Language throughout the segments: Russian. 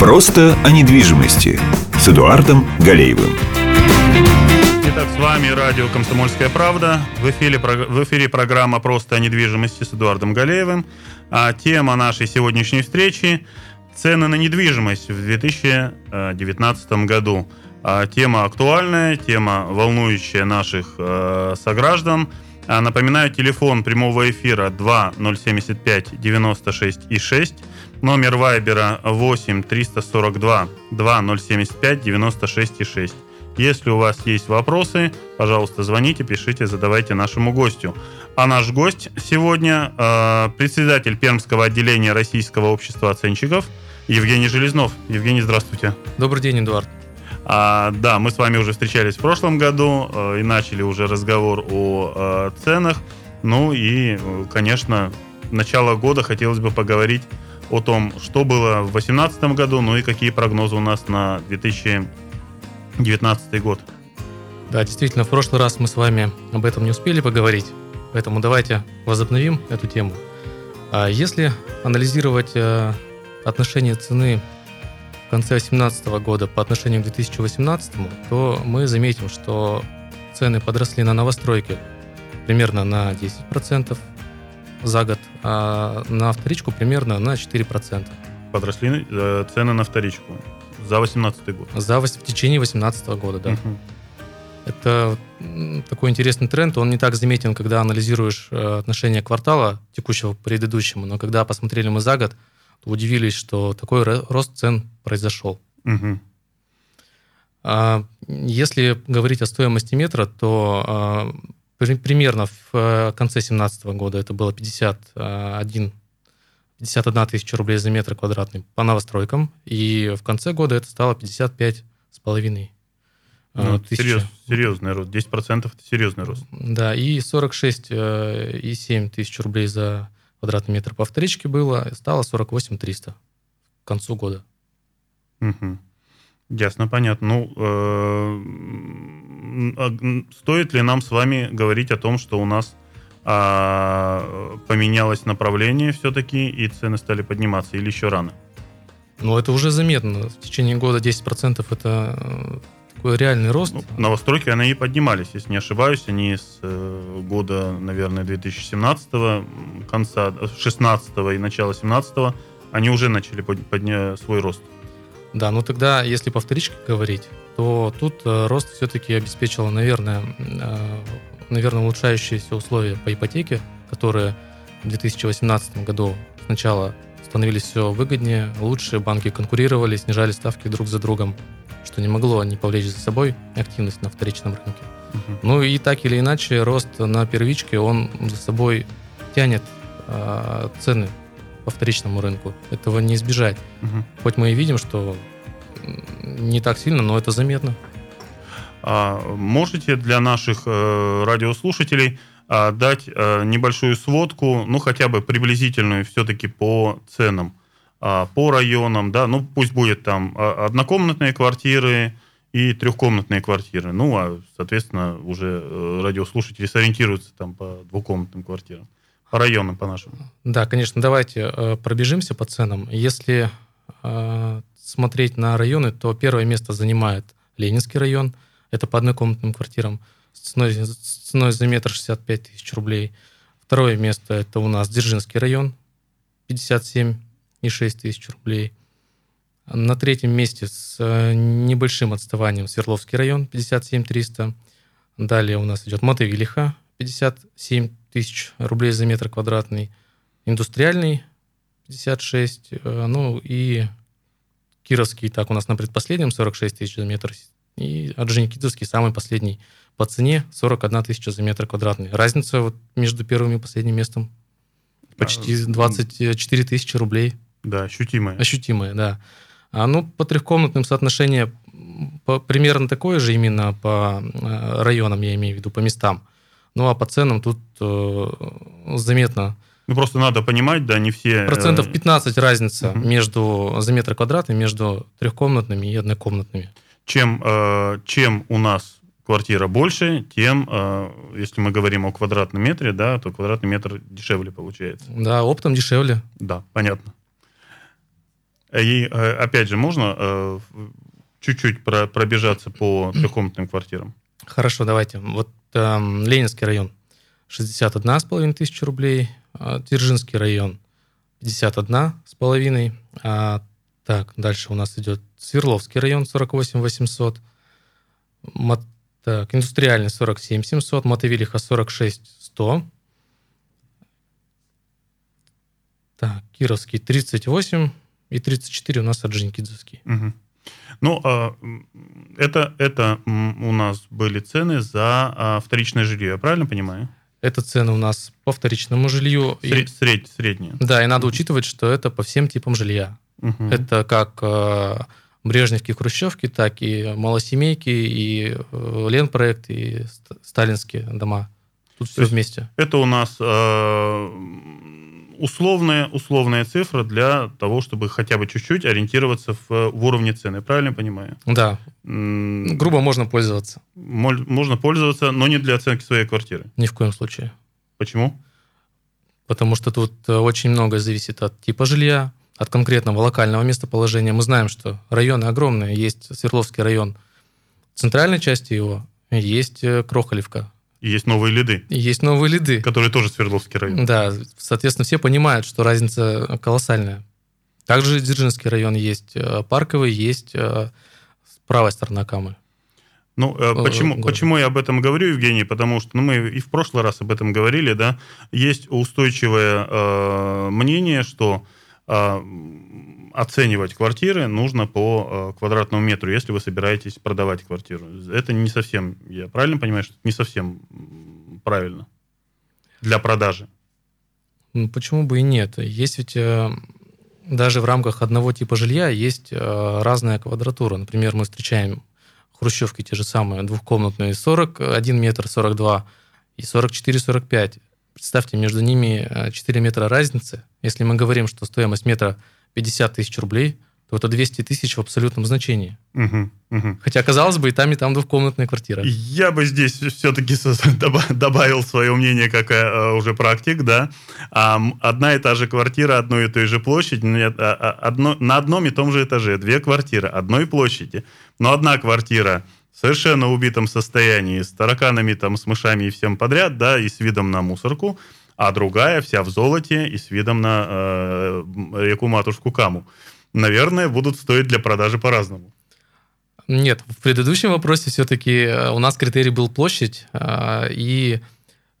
Просто о недвижимости с Эдуардом Галеевым. Итак, с вами радио «Комсомольская правда». В эфире, в эфире программа «Просто о недвижимости» с Эдуардом Галеевым. А тема нашей сегодняшней встречи – цены на недвижимость в 2019 году. А тема актуальная, тема волнующая наших э, сограждан. А напоминаю, телефон прямого эфира 2075 96 и 6 Номер Вайбера 8 342 2075 96 6. Если у вас есть вопросы, пожалуйста, звоните, пишите, задавайте нашему гостю. А наш гость сегодня э, председатель Пермского отделения Российского общества оценщиков Евгений Железнов. Евгений, здравствуйте. Добрый день, Эдуард. А, да, мы с вами уже встречались в прошлом году э, и начали уже разговор о э, ценах. Ну и, э, конечно, начало года хотелось бы поговорить о том, что было в 2018 году, ну и какие прогнозы у нас на 2019 год. Да, действительно, в прошлый раз мы с вами об этом не успели поговорить, поэтому давайте возобновим эту тему. А если анализировать э, отношение цены в конце 2018 года по отношению к 2018, то мы заметим, что цены подросли на новостройки примерно на 10%, за год, а на вторичку примерно на 4%. Подросли э, цены на вторичку за 2018 год? За, в течение 2018 года, да. Угу. Это такой интересный тренд, он не так заметен, когда анализируешь э, отношение квартала текущего к предыдущему, но когда посмотрели мы за год, то удивились, что такой рост цен произошел. Угу. Если говорить о стоимости метра, то а, примерно в э, конце 2017 года это было 51, 51 тысяча рублей за метр квадратный по новостройкам, и в конце года это стало 55 с половиной э, ну, серьез, серьезный рост, 10% это серьезный рост. Да, и 46 э, и 7 тысяч рублей за квадратный метр по вторичке было, стало 48 300 к концу года. Угу. Ясно, понятно. Ну, э, стоит ли нам с вами говорить о том, что у нас э, поменялось направление все-таки и цены стали подниматься, или еще рано? Ну, это уже заметно. В течение года 10% это э, такой реальный рост. Ну, новостройки, они и поднимались, если не ошибаюсь, они с э, года, наверное, 2017 конца 16 и начала 17 они уже начали поднять свой рост. Да, ну тогда, если по вторичке говорить, то тут э, рост все-таки обеспечило, наверное, э, наверное, улучшающиеся условия по ипотеке, которые в 2018 году сначала становились все выгоднее, лучше банки конкурировали, снижали ставки друг за другом, что не могло не повлечь за собой активность на вторичном рынке. Uh-huh. Ну и так или иначе, рост на первичке, он за собой тянет э, цены по вторичному рынку. Этого не избежать. Угу. Хоть мы и видим, что не так сильно, но это заметно. А можете для наших э, радиослушателей э, дать э, небольшую сводку, ну хотя бы приблизительную все-таки по ценам, э, по районам, да, ну пусть будет там однокомнатные квартиры и трехкомнатные квартиры, ну а соответственно уже э, радиослушатели сориентируются там по двухкомнатным квартирам. Районам, по нашим. Да, конечно, давайте э, пробежимся по ценам. Если э, смотреть на районы, то первое место занимает Ленинский район. Это по однокомнатным квартирам с ценой, с ценой за метр 65 тысяч рублей. Второе место это у нас Дзержинский район, 57,6 тысяч рублей. На третьем месте с э, небольшим отставанием Свердловский район, 57 300. Далее у нас идет Мотовилиха, 57 тысяч рублей за метр квадратный. Индустриальный 56, э, ну и Кировский, так, у нас на предпоследнем 46 тысяч за метр. И Орджоникидзевский самый последний по цене 41 тысяча за метр квадратный. Разница вот между первым и последним местом почти 24 тысячи рублей. Да, ощутимая. Ощутимая, да. А, ну, по трехкомнатным соотношение по, примерно такое же именно по э, районам, я имею в виду, по местам. Ну, а по ценам тут э, заметно. Ну, просто надо понимать, да, не все... Э, Процентов 15 разница угу. между, за метр квадратный между трехкомнатными и однокомнатными. Чем, э, чем у нас квартира больше, тем, э, если мы говорим о квадратном метре, да, то квадратный метр дешевле получается. Да, оптом дешевле. Да, понятно. И э, опять же, можно э, чуть-чуть про- пробежаться по трехкомнатным квартирам? Хорошо, давайте. Вот эм, Ленинский район 61,5 тысячи рублей, а, Дзержинский район 51 с половиной. А, так, дальше у нас идет Свердловский район 48 800, Мот- так, Индустриальный 47 700, Мотовилиха 46 100. Так, Кировский 38 и 34 у нас Орджоникидзевский. Мгм. Ну, а, это, это у нас были цены за а, вторичное жилье, я правильно понимаю? Это цены у нас по вторичному жилью. И- Сред- сред- среднее. Да, и надо учитывать, что это по всем типам жилья. Мгм. Это как э, Брежневки, Хрущевки, так и малосемейки, и э, Ленпроект, и ст- сталинские дома. Тут То все вместе. Это у нас э, условная, условная цифра для того, чтобы хотя бы чуть-чуть ориентироваться в, в уровне цены. Правильно понимаю? Да, М, ну, грубо можно пользоваться. Можно пользоваться, но не для оценки своей квартиры. Ни в коем случае. Почему? Потому что тут э, очень многое зависит от типа жилья, от конкретного локального местоположения. Мы знаем, что районы огромные. Есть Свердловский район в центральной части его, есть э, Крохолевка, И есть новые лиды, и есть новые лиды. которые тоже Свердловский район. Да, соответственно, все понимают, что разница колоссальная. Также Дзержинский район есть э, парковый, есть э, с правой стороны Камы. Ну, э, почему, города. почему я об этом говорю, Евгений? Потому что ну, мы и в прошлый раз об этом говорили, да. Есть устойчивое э, мнение, что э, оценивать квартиры нужно по э, квадратному метру, если вы собираетесь продавать квартиру. Это не совсем, я правильно понимаю, что это не совсем правильно для продажи. Ну, почему бы и нет? Есть ведь э, даже в рамках одного типа жилья есть э, разная квадратура. Например, мы встречаем хрущевки те же самые, двухкомнатные 41 метр 42 и 44-45. Представьте, между ними э, 4 метра разницы. Если мы говорим, что стоимость метра 50 тысяч рублей, то это 200 тысяч в абсолютном значении. Мгм, мгм. Хотя, казалось бы, и там, и там двухкомнатная квартира. Я бы здесь все-таки добавил свое мнение, как э, уже практик, да. Одна и та же квартира одной и той же площади, а, а, одно, на одном и том же этаже две квартиры одной площади, но одна квартира в совершенно убитом состоянии, с тараканами, там, с мышами и всем подряд, да, и с видом на мусорку, а другая вся в золоте и с видом на э, реку-матушку Каму. Наверное, будут стоить для продажи по-разному. Нет, в предыдущем вопросе все-таки у нас критерий был площадь а, и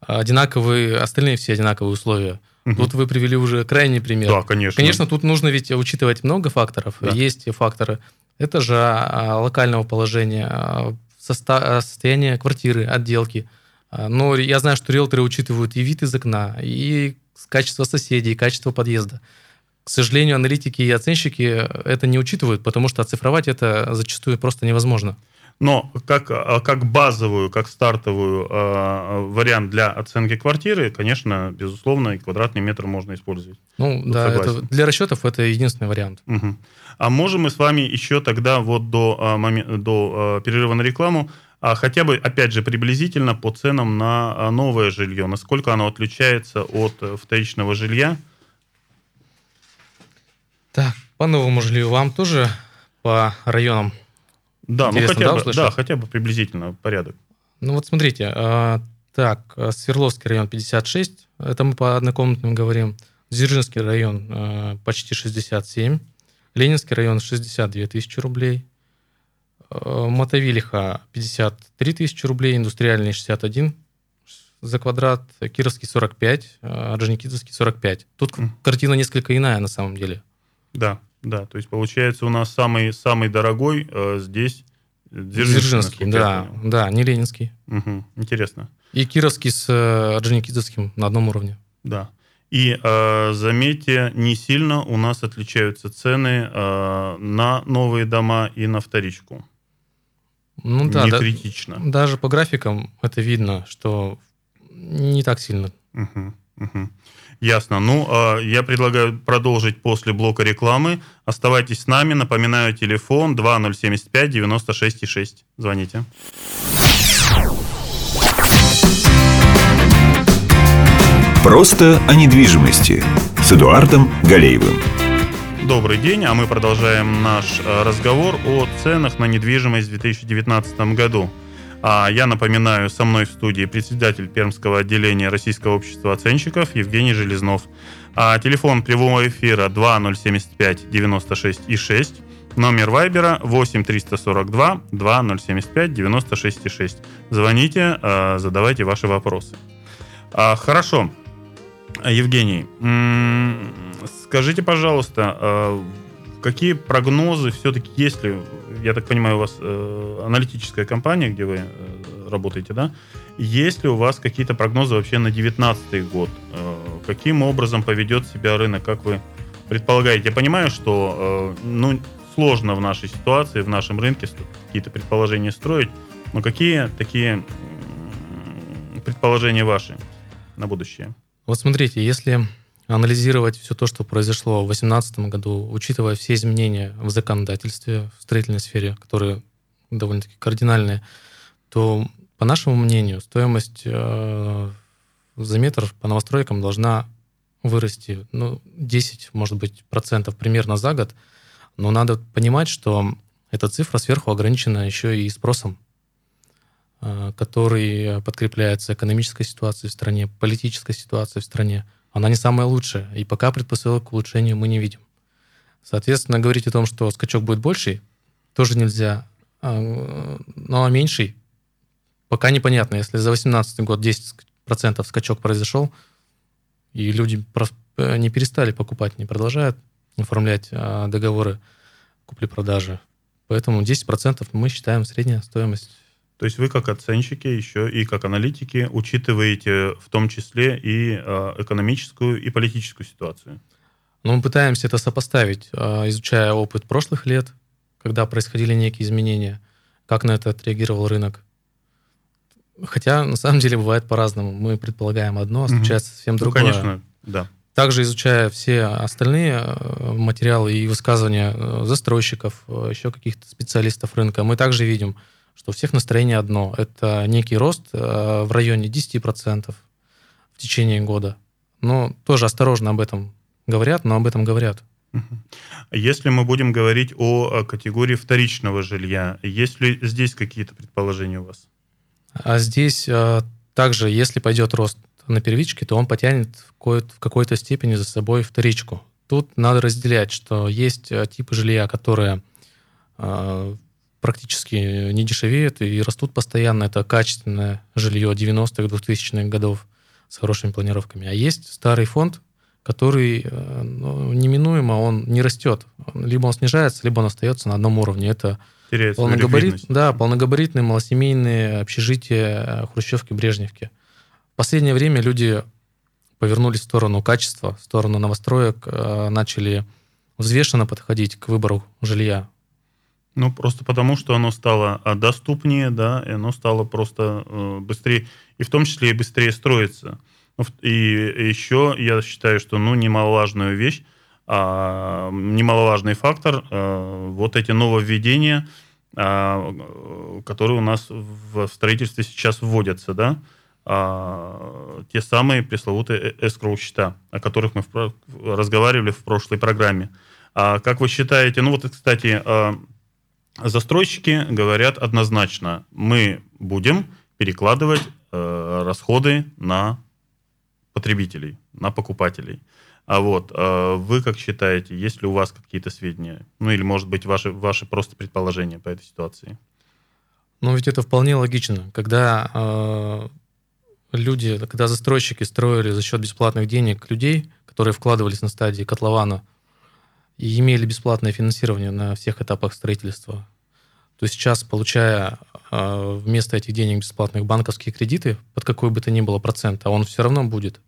одинаковые, остальные все одинаковые условия. Мгм. Тут вы привели уже крайний пример. Да, конечно. Конечно, тут нужно ведь учитывать много факторов. Да. Есть факторы этажа, локального положения, соста- а, состояния квартиры, отделки. А, Но я знаю, что риэлторы учитывают и вид из окна, и качество соседей, и качество подъезда. К сожалению, аналитики и оценщики это не учитывают, потому что оцифровать это зачастую просто невозможно. Но как, а, как базовую, как стартовую э, вариант для оценки квартиры, конечно, безусловно, и квадратный метр можно использовать. Ну, Тут да, это, для расчетов это единственный вариант. Мгм. А можем мы с вами еще тогда вот до, а, момен- до а, перерыва на рекламу а, хотя бы, опять же, приблизительно по ценам на а, новое жилье, насколько оно отличается от э, вторичного жилья? Так, по новому жилью вам тоже по районам Да, ну хотя да, бы, услышать? да, хотя бы приблизительно порядок. Ну вот смотрите, а, так, а, Свердловский район 56, это мы по однокомнатным говорим. Дзержинский район а, почти 67, Ленинский район 62 тысячи рублей, Мотовилиха 53 тысячи рублей, Индустриальный 61 за квадрат, Кировский 45, а, Орджоникидзевский 45. Тут картина несколько иная на самом деле. Да, да, то есть получается у нас самый, самый дорогой э, здесь Дзержинский, Дзержинский, да, да, не Ленинский. Мгм, Интересно. И Кировский с э, Орджоникидзевским на одном уровне. Да. И э, заметьте, не сильно у нас отличаются цены э, на новые дома и на вторичку. Ну да, не да, критично. даже по графикам это видно, что не так сильно. Мгм, мгм. Ясно. Ну, э, я предлагаю продолжить после блока рекламы. Оставайтесь с нами. Напоминаю, телефон 2075 96,6. Звоните. Просто о недвижимости с Эдуардом Галеевым. Добрый день, а мы продолжаем наш э, разговор о ценах на недвижимость в 2019 году. А я напоминаю, со мной в студии председатель Пермского отделения Российского общества оценщиков Евгений Железнов. А телефон прямого эфира 2075 96 и 6. Номер Вайбера 8 342 2075 96 и 6. Звоните, э, задавайте ваши вопросы. А, хорошо. Евгений, скажите, пожалуйста, э, какие прогнозы все-таки, если, я так понимаю, у вас э, аналитическая компания, где вы работаете, да? Есть ли у вас какие-то прогнозы вообще на 2019 год? Каким образом поведет себя рынок, как вы предполагаете? Я понимаю, что ну, сложно в нашей ситуации, в нашем рынке какие-то предположения строить. Но какие такие предположения ваши на будущее? Вот смотрите, если анализировать все то, что произошло в 2018 году, учитывая все изменения в законодательстве, в строительной сфере, которые довольно-таки кардинальные, то, по нашему мнению, стоимость э, за метр по новостройкам должна вырасти ну, 10, может быть, процентов примерно за год – но надо понимать, что эта цифра сверху ограничена еще и спросом, э, который подкрепляется экономической ситуацией в стране, политической ситуацией в стране. Она не самая лучшая, и пока предпосылок к улучшению мы не видим. Соответственно, говорить о том, что скачок будет больший, тоже нельзя. А, но меньший пока непонятно. Если за 2018 год 10% скачок произошел, и люди э, не перестали покупать, не продолжают оформлять а, договоры купли-продажи. Поэтому 10% мы считаем средняя стоимость. То есть вы как оценщики еще и как аналитики учитываете в том числе и а, экономическую и политическую ситуацию? Ну, мы пытаемся это сопоставить, а, изучая опыт прошлых лет, когда происходили некие изменения, как на это отреагировал рынок. Хотя, на самом деле, бывает по-разному. Мы предполагаем одно, а случается совсем ну, другое. конечно, да. Также изучая все остальные э, материалы и высказывания застройщиков, еще каких-то специалистов рынка, мы также видим, что у всех настроение одно. Это некий рост в районе 10% в течение года. Но тоже осторожно об этом говорят, но об этом говорят. Если мы будем говорить о категории вторичного жилья, есть ли здесь какие-то предположения у вас? А здесь также, если пойдет рост на первичке, то он потянет в какой-то степени за собой вторичку. Тут надо разделять, что есть э, типы жилья, которые э, практически не дешевеют и растут постоянно. Это качественное жилье 90-х, 2000-х годов с хорошими планировками. А есть старый фонд, который э, ну, неминуемо он не растет. Либо он снижается, либо он остается на одном уровне. Это полногабарит, да, полногабаритные малосемейные общежития, хрущевки, брежневки последнее время люди повернулись в сторону качества, в сторону новостроек, э, начали взвешенно подходить к выбору жилья. Ну, просто потому, что оно стало э, доступнее, да, и оно стало просто э, быстрее, и в том числе и быстрее строиться. Ну, и еще я считаю, что, ну, немаловажную вещь, а, немаловажный фактор, вот эти нововведения, а, которые у нас в строительстве сейчас вводятся, да, а, те самые пресловутые escrow счета, о которых мы в, разговаривали в прошлой программе. А, как вы считаете, ну вот, кстати, а, застройщики говорят однозначно, мы будем перекладывать а, расходы на потребителей, на покупателей. А вот а вы как считаете, есть ли у вас какие-то сведения? Ну или, может быть, ваши, ваши просто предположения по этой ситуации? Ну ведь это вполне логично. Когда люди, когда застройщики строили за счет бесплатных денег людей, которые вкладывались на стадии котлована и имели бесплатное финансирование на всех этапах строительства, то сейчас, получая а, вместо этих денег бесплатных банковские кредиты, под какой бы то ни было процент, а он все равно будет,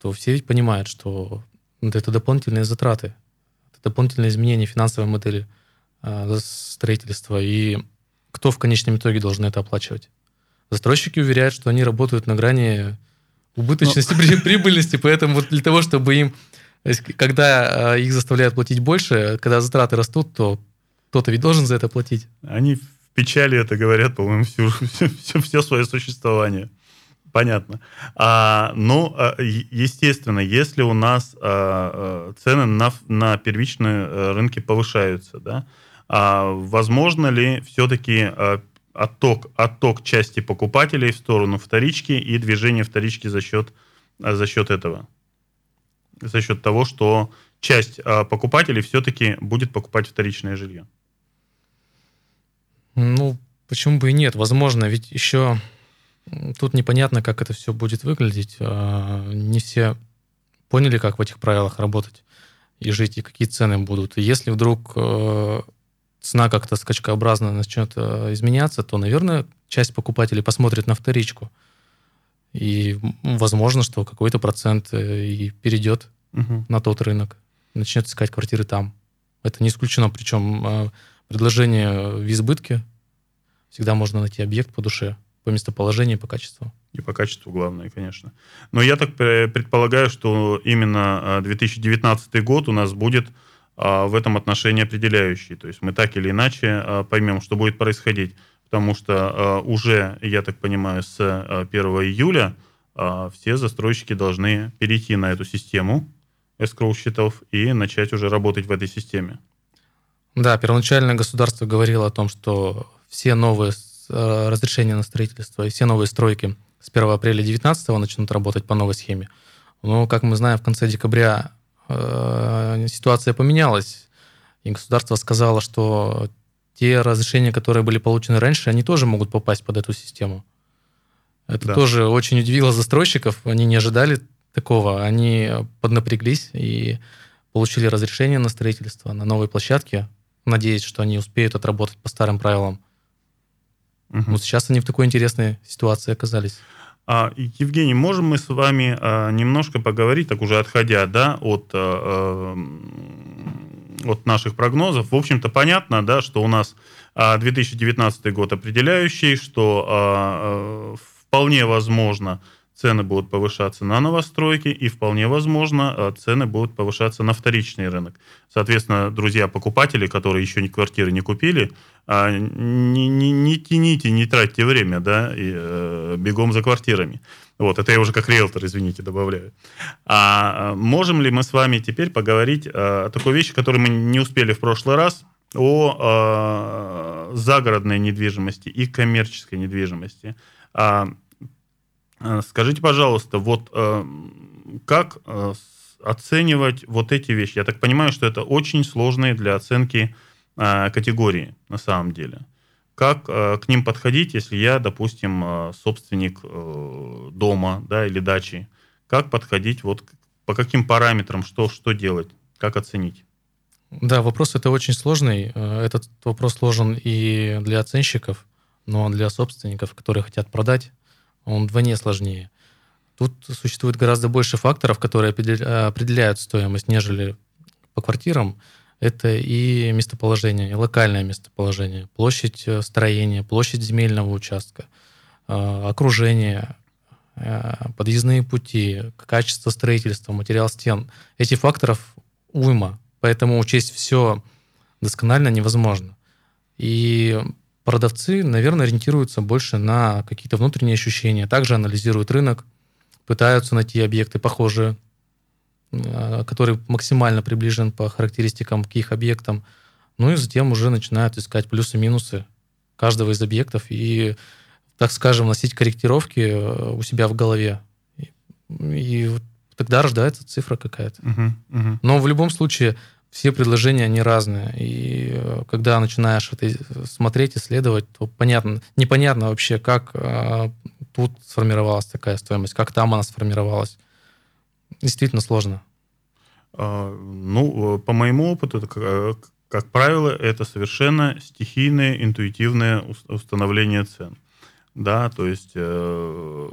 то все ведь понимают, что это дополнительные затраты, это дополнительные изменения финансовой модели а, строительства. И кто в конечном итоге должен это оплачивать? Застройщики уверяют, что они работают на грани убыточности, Но... прибыльности, поэтому вот для того, чтобы им, когда а, их заставляют платить больше, когда затраты растут, то кто-то ведь должен за это платить. Они в печали это говорят, по-моему, всю, все, все свое существование. Понятно. А, ну, а, естественно, если у нас а, а, цены на, на первичные э, рынки повышаются, да, а возможно ли все-таки отток, отток части покупателей в сторону вторички и движение вторички за счет, за счет этого? За счет того, что часть покупателей все-таки будет покупать вторичное жилье? Ну, почему бы и нет? Возможно, ведь еще Тут непонятно, как это все будет выглядеть. А, не все поняли, как в этих правилах работать и жить, и какие цены будут. И если вдруг э, цена как-то скачкообразно начнет э, изменяться, то, наверное, часть покупателей посмотрит на вторичку. И возможно, что какой-то процент э, и перейдет угу. на тот рынок, начнет искать квартиры там. Это не исключено. Причем предложение в избытке всегда можно найти объект по душе по местоположению и по качеству. И по качеству главное, конечно. Но я так предполагаю, что именно 2019 а, год у нас будет а, в этом отношении определяющий. То есть мы так или иначе а, поймем, что будет происходить. Потому что уже, я так понимаю, с 1 июля все застройщики должны перейти на эту систему escrow счетов и начать уже работать в этой системе. Да, первоначально государство говорило о том, что все новые Э, разрешения на строительство, и все новые стройки с 1 апреля 2019 начнут работать по новой схеме. Но, как мы знаем, в конце декабря э, ситуация поменялась, и государство сказало, что те разрешения, которые были получены раньше, они тоже могут попасть под эту систему. Это да. тоже очень удивило застройщиков, они не ожидали такого, они поднапряглись и получили разрешение на строительство на новой площадке, надеясь, что они успеют отработать по старым правилам. Угу. Вот сейчас они в такой интересной ситуации оказались. А, Евгений, можем мы с вами а, немножко поговорить, так уже отходя да, от, а, а от наших прогнозов. В общем-то, понятно, да, что у нас 2019 а, год определяющий, что а, а, вполне возможно цены будут повышаться на новостройки, и вполне возможно э, цены будут повышаться на вторичный рынок. Соответственно, друзья, покупатели, которые еще ни квартиры не купили, не, не, не тяните, не тратьте время, да, и э, бегом за квартирами. Вот, это я уже как риэлтор, извините, добавляю. А можем ли мы с вами теперь поговорить о такой вещи, которую мы не успели в прошлый раз, о э, загородной недвижимости и коммерческой недвижимости. А Э, скажите, пожалуйста, вот э, как э, оценивать вот эти вещи? Я так понимаю, что это очень сложные для оценки категории на самом деле. Как к ним подходить, если я, допустим, собственник дома да, или дачи? Как подходить, вот по каким параметрам, что, что делать, как оценить? Да, вопрос это очень сложный. Этот вопрос сложен и для оценщиков, но для собственников, которые хотят продать он вдвойне сложнее. Тут существует гораздо больше факторов, которые определяют стоимость, нежели по квартирам. Это и местоположение, и локальное местоположение, площадь э, строения, площадь земельного участка, э, окружение, э, подъездные пути, качество строительства, материал стен. Этих факторов уйма, поэтому учесть все досконально невозможно. И продавцы, наверное, ориентируются больше на какие-то внутренние ощущения, также анализируют рынок, пытаются найти объекты похожие, э, который максимально приближен по характеристикам к их объектам, ну и затем уже начинают искать плюсы-минусы каждого из объектов и, так скажем, носить корректировки э, у себя в голове. И, и тогда рождается цифра какая-то. Uh-huh, uh-huh. Но в любом случае все предложения, они разные. И э, когда начинаешь это смотреть, исследовать, то понятно, непонятно вообще, как а, тут сформировалась такая стоимость, как там она сформировалась. Действительно сложно. А, ну, по моему опыту, как, как правило, это совершенно стихийное, интуитивное установление цен. Да, то есть э,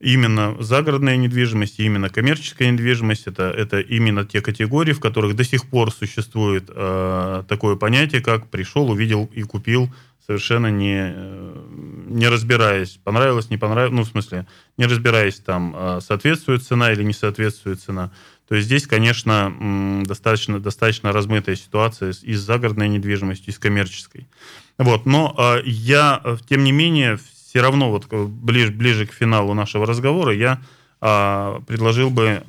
именно загородная недвижимость, именно коммерческая недвижимость, это, это именно те категории, в которых до сих пор существует э, такое понятие, как пришел, увидел и купил, совершенно не, э, не разбираясь, понравилось, не понравилось, ну, в смысле, не разбираясь там, э, соответствует цена или не соответствует цена. То есть здесь, конечно, достаточно, достаточно размытая ситуация и с загородной недвижимостью, и с коммерческой. Вот, но э, я, тем не менее, все равно вот ближе, ближе к финалу нашего разговора я а, предложил бы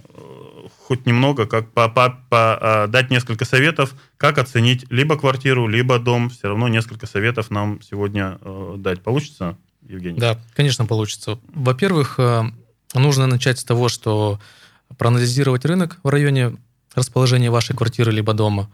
хоть немного, как по, по, по, а, дать несколько советов, как оценить либо квартиру, либо дом. Все равно несколько советов нам сегодня э, дать. Получится, Евгений? Да, конечно, получится. Во-первых, э, нужно начать с того, что проанализировать рынок в районе расположения вашей квартиры либо дома,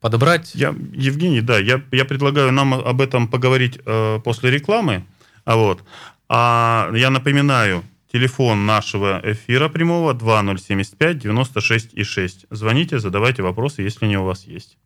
подобрать... Я, Евгений, да, я, я предлагаю нам об этом поговорить э, после рекламы. А вот. А я напоминаю, Телефон нашего эфира прямого 2075 96 и 6. Звоните, задавайте вопросы, если они у вас есть.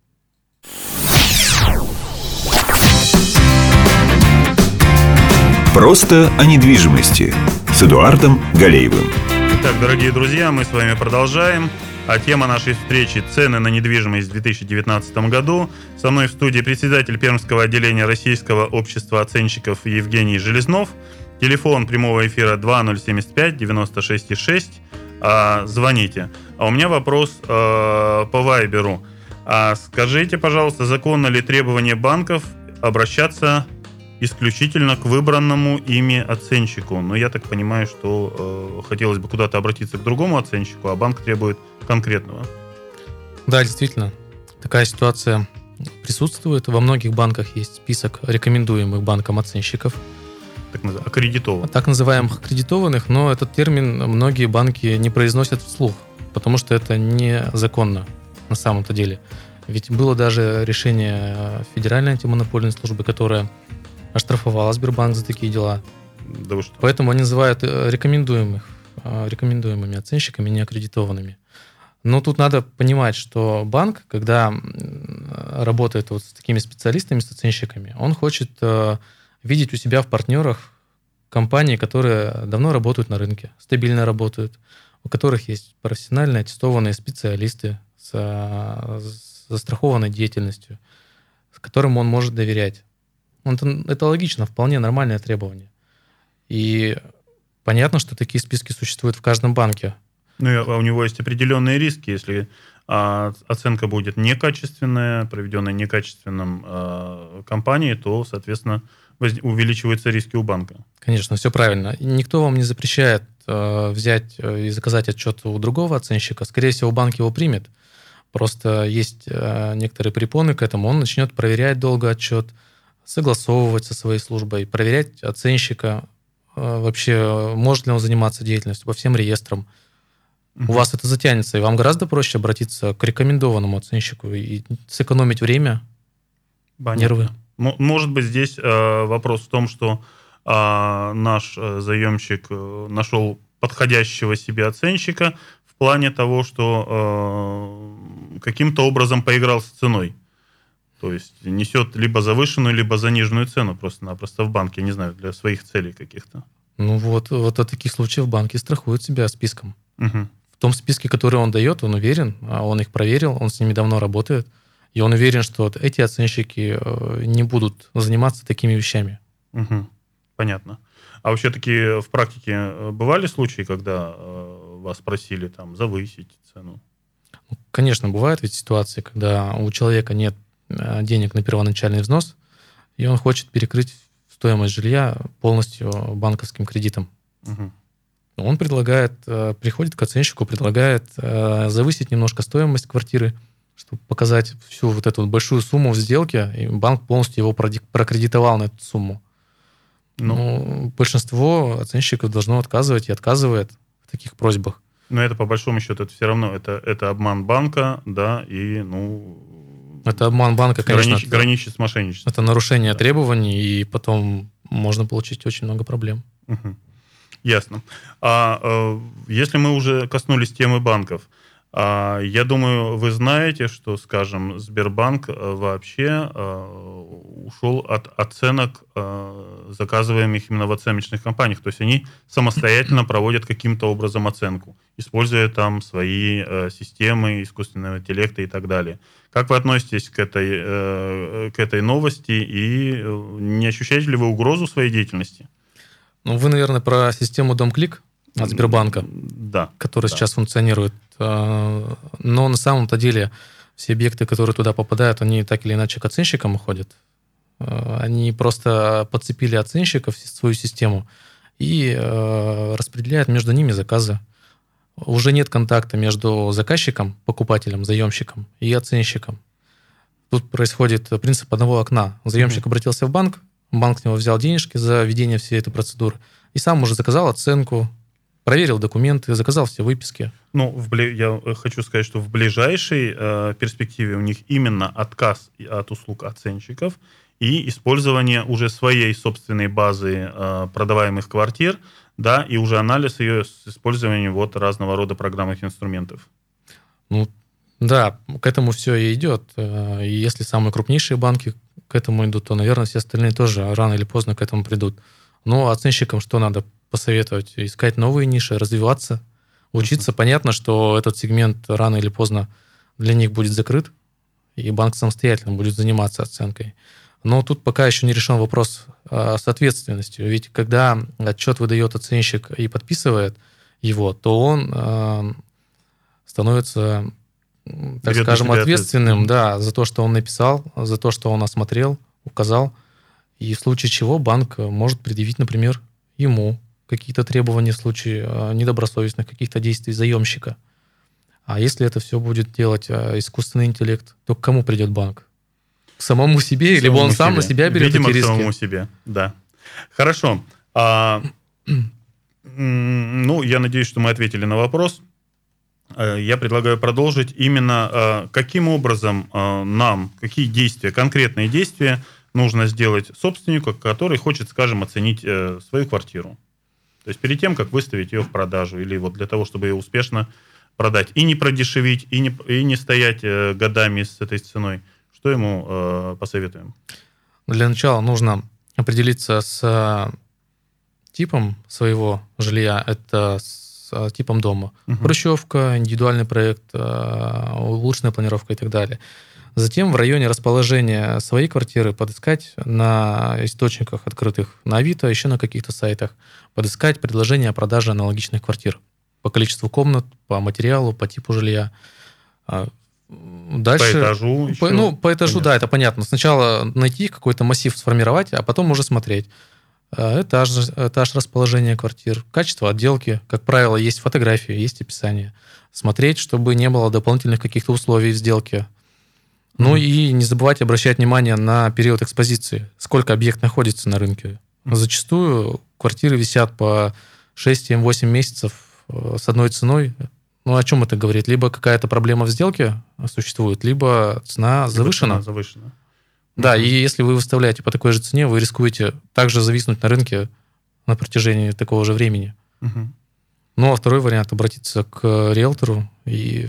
Просто о недвижимости с Эдуардом Галеевым. Итак, дорогие друзья, мы с вами продолжаем. А тема нашей встречи – цены на недвижимость в 2019 году. Со мной в студии председатель Пермского отделения Российского общества оценщиков Евгений Железнов – Телефон прямого эфира 2075 966. А, звоните. А у меня вопрос а, по Вайберу. А скажите, пожалуйста, законно ли требование банков обращаться исключительно к выбранному ими оценщику? Но ну, я так понимаю, что э, хотелось бы куда-то обратиться к другому оценщику, а банк требует конкретного. Да, действительно. Такая ситуация присутствует. Во многих банках есть список рекомендуемых банком оценщиков – так называемых, аккредитованных. Так называемых аккредитованных, но этот термин многие банки не произносят вслух, потому что это незаконно на самом-то деле. Ведь было даже решение Федеральной антимонопольной службы, которая оштрафовала Сбербанк за такие дела. Да вы что? Поэтому они называют э, рекомендуемых, э, рекомендуемыми оценщиками, не аккредитованными. Но тут надо понимать, что банк, когда работает вот с такими специалистами, с оценщиками, он хочет э, видеть у себя в партнерах компании, которые давно работают на рынке, стабильно работают, у которых есть профессиональные аттестованные специалисты с, с застрахованной деятельностью, с которым он может доверять. Это, это логично, вполне нормальное требование. И понятно, что такие списки существуют в каждом банке. Ну, а у него есть определенные риски, если а, оценка будет некачественная, проведенная некачественным а, компанией, то, соответственно, увеличиваются риски у банка. Конечно, все правильно. Никто вам не запрещает э, взять э, и заказать отчет у другого оценщика. Скорее всего, банк его примет. Просто есть э, некоторые препоны к этому. Он начнет проверять долго отчет, согласовывать со своей службой, проверять оценщика, э, вообще может ли он заниматься деятельностью по всем реестрам. У вас это затянется, и вам гораздо проще обратиться к рекомендованному оценщику и сэкономить время, Понятно. нервы. Может быть, здесь э, вопрос в том, что э, наш заемщик э, нашел подходящего себе оценщика в плане того, что э, каким-то образом поиграл с ценой. То есть несет либо завышенную, либо заниженную цену просто-напросто в банке, не знаю, для своих целей каких-то. Ну вот, вот от таких случаев банки страхуют себя списком. Угу. В том списке, который он дает, он уверен, а он их проверил, он с ними давно работает. И он уверен, что вот эти оценщики э, не будут заниматься такими вещами. Угу. Понятно. А вообще таки в практике э, бывали случаи, когда э, вас просили там завысить цену? Ну, конечно, бывают ведь ситуации, когда у человека нет денег на первоначальный взнос, и он хочет перекрыть стоимость жилья полностью банковским кредитом. Угу. Он предлагает, приходит к оценщику, предлагает завысить немножко стоимость квартиры, чтобы показать всю вот эту большую сумму в сделке, и банк полностью его прокредитовал на эту сумму. Ну, ну, большинство оценщиков должно отказывать и отказывает в таких просьбах. Но это по большому счету это все равно это это обман банка, да, и ну. Это обман банка, конечно. Гранич, граничит с мошенничеством. Это нарушение да. требований, и потом можно получить очень много проблем. Угу. Ясно. А э, если мы уже коснулись темы банков, а, я думаю, вы знаете, что, скажем, Сбербанк э, вообще э, ушел от оценок, э, заказываемых именно в оценочных компаниях. То есть они самостоятельно проводят каким-то образом оценку, используя там свои системы искусственного интеллекта и так далее. Как вы относитесь к этой, к этой новости и не ощущаете ли вы угрозу своей деятельности? Ну, вы, наверное, про систему Домклик от Сбербанка, да, которая да. сейчас функционирует. А, но на самом-то деле все объекты, которые туда попадают, они так или иначе к оценщикам уходят. Э, они просто подцепили оценщиков в свою систему и э, распределяют между ними заказы. Уже нет контакта между заказчиком, покупателем, заемщиком и оценщиком. Тут происходит принцип одного окна. Заемщик mm-hmm. обратился в банк, банк с него взял денежки за ведение всей этой процедуры и сам уже заказал оценку, проверил документы, заказал все выписки. Ну, в, я э, хочу сказать, что в ближайшей э, перспективе у них именно отказ от услуг оценщиков и использование уже своей собственной базы э, продаваемых квартир, да, и уже анализ ее с использованием вот разного рода программных инструментов. Ну, да, к этому все и идет. Э, и если самые крупнейшие банки к этому идут, то, наверное, все остальные тоже рано или поздно к этому придут. Но оценщикам что надо посоветовать? Искать новые ниши, развиваться, учиться. Понятно, что этот сегмент рано или поздно для них будет закрыт, и банк самостоятельно будет заниматься оценкой. Но тут пока еще не решен вопрос а, с ответственностью. Ведь когда отчет выдает оценщик и подписывает его, то он а, становится, так Берет скажем, ответственным да, за то, что он написал, за то, что он осмотрел, указал. И в случае чего банк может предъявить, например, ему какие-то требования в случае а, недобросовестных каких-то действий заемщика. А если это все будет делать искусственный интеллект, то к кому придет банк? к самому себе, самому либо он себе. сам на себя берет Видимо, эти риски? к самому себе, да. Хорошо. А, ну, я надеюсь, что мы ответили на вопрос. Э, я предлагаю продолжить именно э, каким образом э, нам, какие действия, конкретные действия нужно сделать собственнику, который хочет, скажем, оценить свою квартиру. То есть перед тем, как выставить ее в продажу, или вот для того, чтобы ее успешно продать, и не продешевить, и не, и не стоять годами с этой ценой – что ему посоветуем? Для начала нужно определиться с типом своего жилья. Это с э, типом дома. Угу. Хрущевка, индивидуальный проект, э, улучшенная планировка и так далее. Затем в районе расположения своей квартиры подыскать на источниках открытых на Авито, еще на каких-то сайтах, подыскать предложения о продаже аналогичных квартир по количеству комнат, по материалу, по типу жилья. А, Дальше, по этажу? По, ну, по этажу, понятно. да, это понятно. Сначала найти какой-то массив, сформировать, а потом уже смотреть. Э, этаж, этаж расположения квартир, качество отделки. Как правило, есть фотографии, есть описание. Смотреть, чтобы не было дополнительных каких-то условий в сделке. Ну mm-hmm. и не забывать обращать внимание на период экспозиции. Сколько объект находится на рынке. Mm-hmm. Зачастую квартиры висят по 6-8 месяцев э, с одной ценой. Ну, о чем это говорит? Либо какая-то проблема в сделке существует, либо цена либо завышена. Цена завышена. Да, и если вы выставляете по такой же цене, вы рискуете также зависнуть на рынке на протяжении такого же времени. Угу. Ну, а второй вариант – обратиться к риэлтору и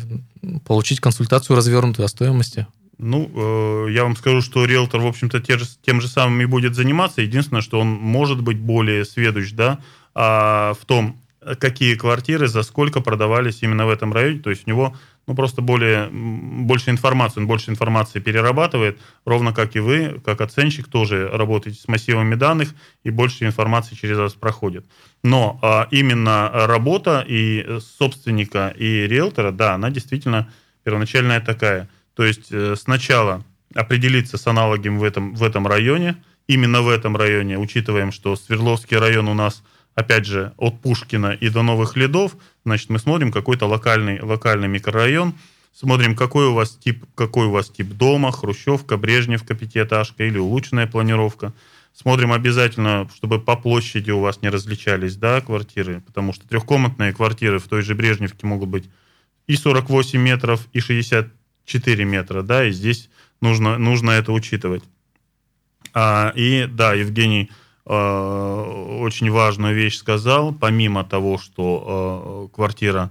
получить консультацию развернутую о стоимости. Ну, э, я вам скажу, что риэлтор, в общем-то, те же, тем же самым и будет заниматься. Единственное, что он может быть более сведущ, да, а, в том, какие квартиры за сколько продавались именно в этом районе. То есть у него ну, просто более, больше информации, он больше информации перерабатывает, ровно как и вы, как оценщик, тоже работаете с массивами данных, и больше информации через вас проходит. Но а, именно работа и собственника, и риэлтора, да, она действительно первоначальная такая. То есть э, сначала определиться с аналогом в этом, в этом районе, именно в этом районе, учитываем, что Свердловский район у нас – опять же, от Пушкина и до Новых Ледов, значит, мы смотрим какой-то локальный, локальный микрорайон, смотрим, какой у вас тип, какой у вас тип дома, хрущевка, брежневка, пятиэтажка или улучшенная планировка. Смотрим обязательно, чтобы по площади у вас не различались да, квартиры, потому что трехкомнатные квартиры в той же Брежневке могут быть и 48 метров, и 64 метра, да, и здесь нужно, нужно это учитывать. А, и да, Евгений очень важную вещь сказал. Помимо того, что э, квартира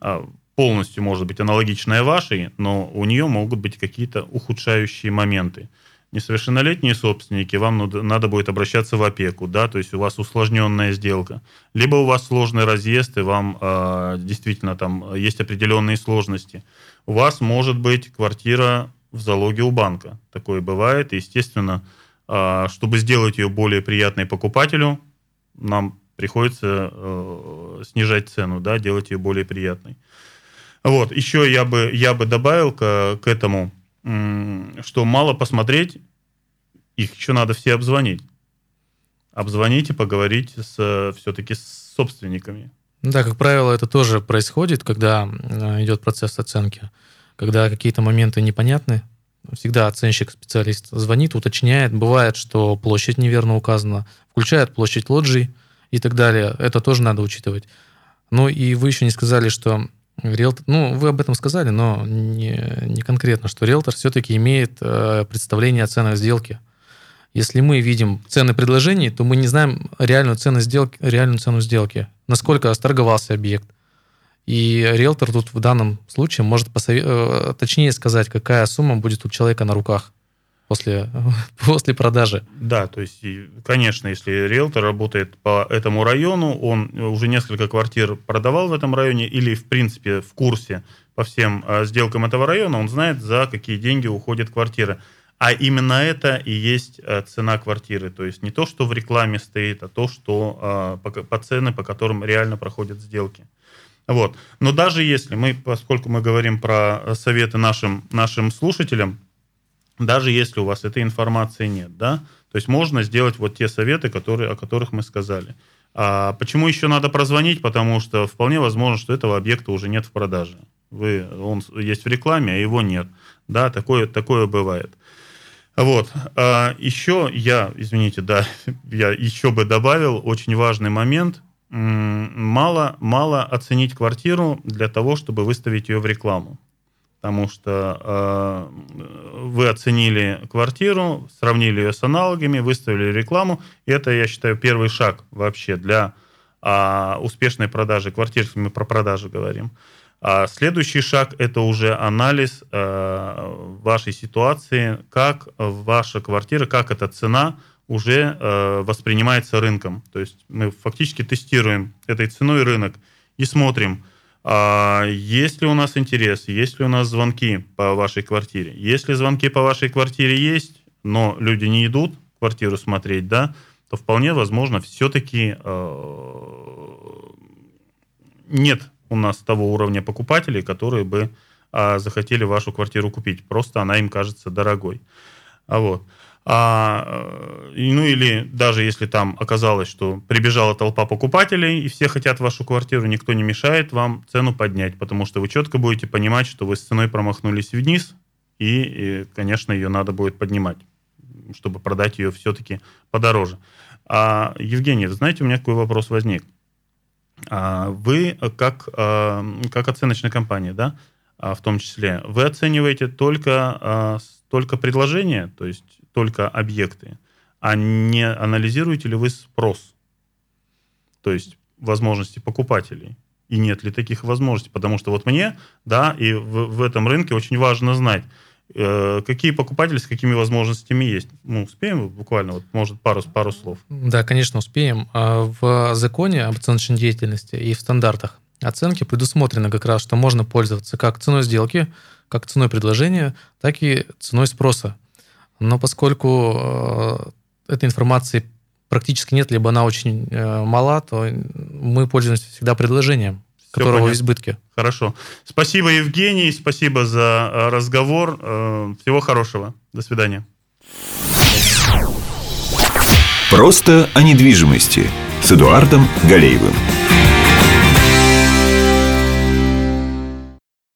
э, полностью может быть аналогичная вашей, но у нее могут быть какие-то ухудшающие моменты. Несовершеннолетние собственники, вам надо будет обращаться в опеку, да, то есть у вас усложненная сделка. Либо у вас сложный разъезд, и вам э, действительно там есть определенные сложности. У вас может быть квартира в залоге у банка. Такое бывает, и, естественно, а, чтобы сделать ее более приятной покупателю, нам приходится э, снижать цену, да, делать ее более приятной. Вот, еще я бы, я бы добавил к, к этому, что мало посмотреть, их еще надо все обзвонить. Обзвонить и поговорить с, все-таки с собственниками. Да, как правило, это тоже происходит, когда э, идет процесс оценки. Когда какие-то моменты непонятны, всегда оценщик, специалист звонит, уточняет. Бывает, что площадь неверно указана, включает площадь лоджий и так далее. Это тоже надо учитывать. Ну и вы еще не сказали, что риэлтор, ну вы об этом сказали, но не, не конкретно, что риэлтор все-таки имеет э, представление о ценах сделки. Если мы видим цены предложений, то мы не знаем реальную цену сделки, реальную цену сделки, насколько сторговался объект, и риэлтор тут в данном случае может посове... Э, точнее сказать, какая сумма будет у человека на руках после, после продажи. Да, то есть, конечно, если риэлтор работает по этому району, он уже несколько квартир продавал в этом районе или, в принципе, в курсе по всем э, сделкам этого района, он знает, за какие деньги уходит квартира. А именно это и есть э, цена квартиры. То есть не то, что в рекламе стоит, а то, что по цены, по которым реально проходят сделки. Вот. Но даже если мы, поскольку мы говорим про советы нашим, нашим слушателям, даже если у вас этой информации нет, да, то есть можно сделать вот те советы, которые, о которых мы сказали. А почему еще надо прозвонить? Потому что вполне возможно, что этого объекта уже нет в продаже. Вы, он есть в рекламе, а его нет. Да, такое, такое бывает. Вот. А еще я, извините, да, я еще бы добавил очень важный момент мало, мало оценить квартиру для того, чтобы выставить ее в рекламу. Потому что э, вы оценили квартиру, сравнили ее с аналогами, выставили рекламу. И это, я считаю, первый шаг вообще для э, успешной продажи квартир, если мы про продажи говорим. А следующий шаг – это уже анализ э, вашей ситуации, как ваша квартира, как эта цена – уже э, воспринимается рынком. То есть мы фактически тестируем этой ценой рынок и смотрим, э, есть ли у нас интерес, есть ли у нас звонки по вашей квартире. Если звонки по вашей квартире есть, но люди не идут квартиру смотреть, да, то вполне возможно все-таки э, нет у нас того уровня покупателей, которые бы э, захотели вашу квартиру купить. Просто она им кажется дорогой. А вот. А, э, ну или даже если там оказалось, что прибежала толпа покупателей, и все хотят вашу квартиру, никто не мешает вам цену поднять, потому что вы четко будете понимать, что вы с ценой промахнулись вниз, и, и конечно, ее надо будет поднимать, чтобы продать ее все-таки подороже. А, Евгений, знаете, у меня такой вопрос возник. А, вы как, а, как оценочная компания, да, а, в том числе, вы оцениваете только, а, только предложение, то есть только объекты, а не анализируете ли вы спрос, то есть возможности покупателей, и нет ли таких возможностей, потому что вот мне, да, и в, в этом рынке очень важно знать, э, какие покупатели с какими возможностями есть. Ну, успеем буквально, вот, может, пару, пару слов. Да, конечно, успеем. А в законе об оценочной деятельности и в стандартах оценки предусмотрено как раз, что можно пользоваться как ценой сделки, как ценой предложения, так и ценой спроса. Но поскольку э, этой информации практически нет, либо она очень э, мала, то мы пользуемся всегда предложением, Все которого понятно. в избытке. Хорошо. Спасибо, Евгений, спасибо за э, разговор. Всего хорошего. До свидания. Просто о недвижимости с Эдуардом Галеевым.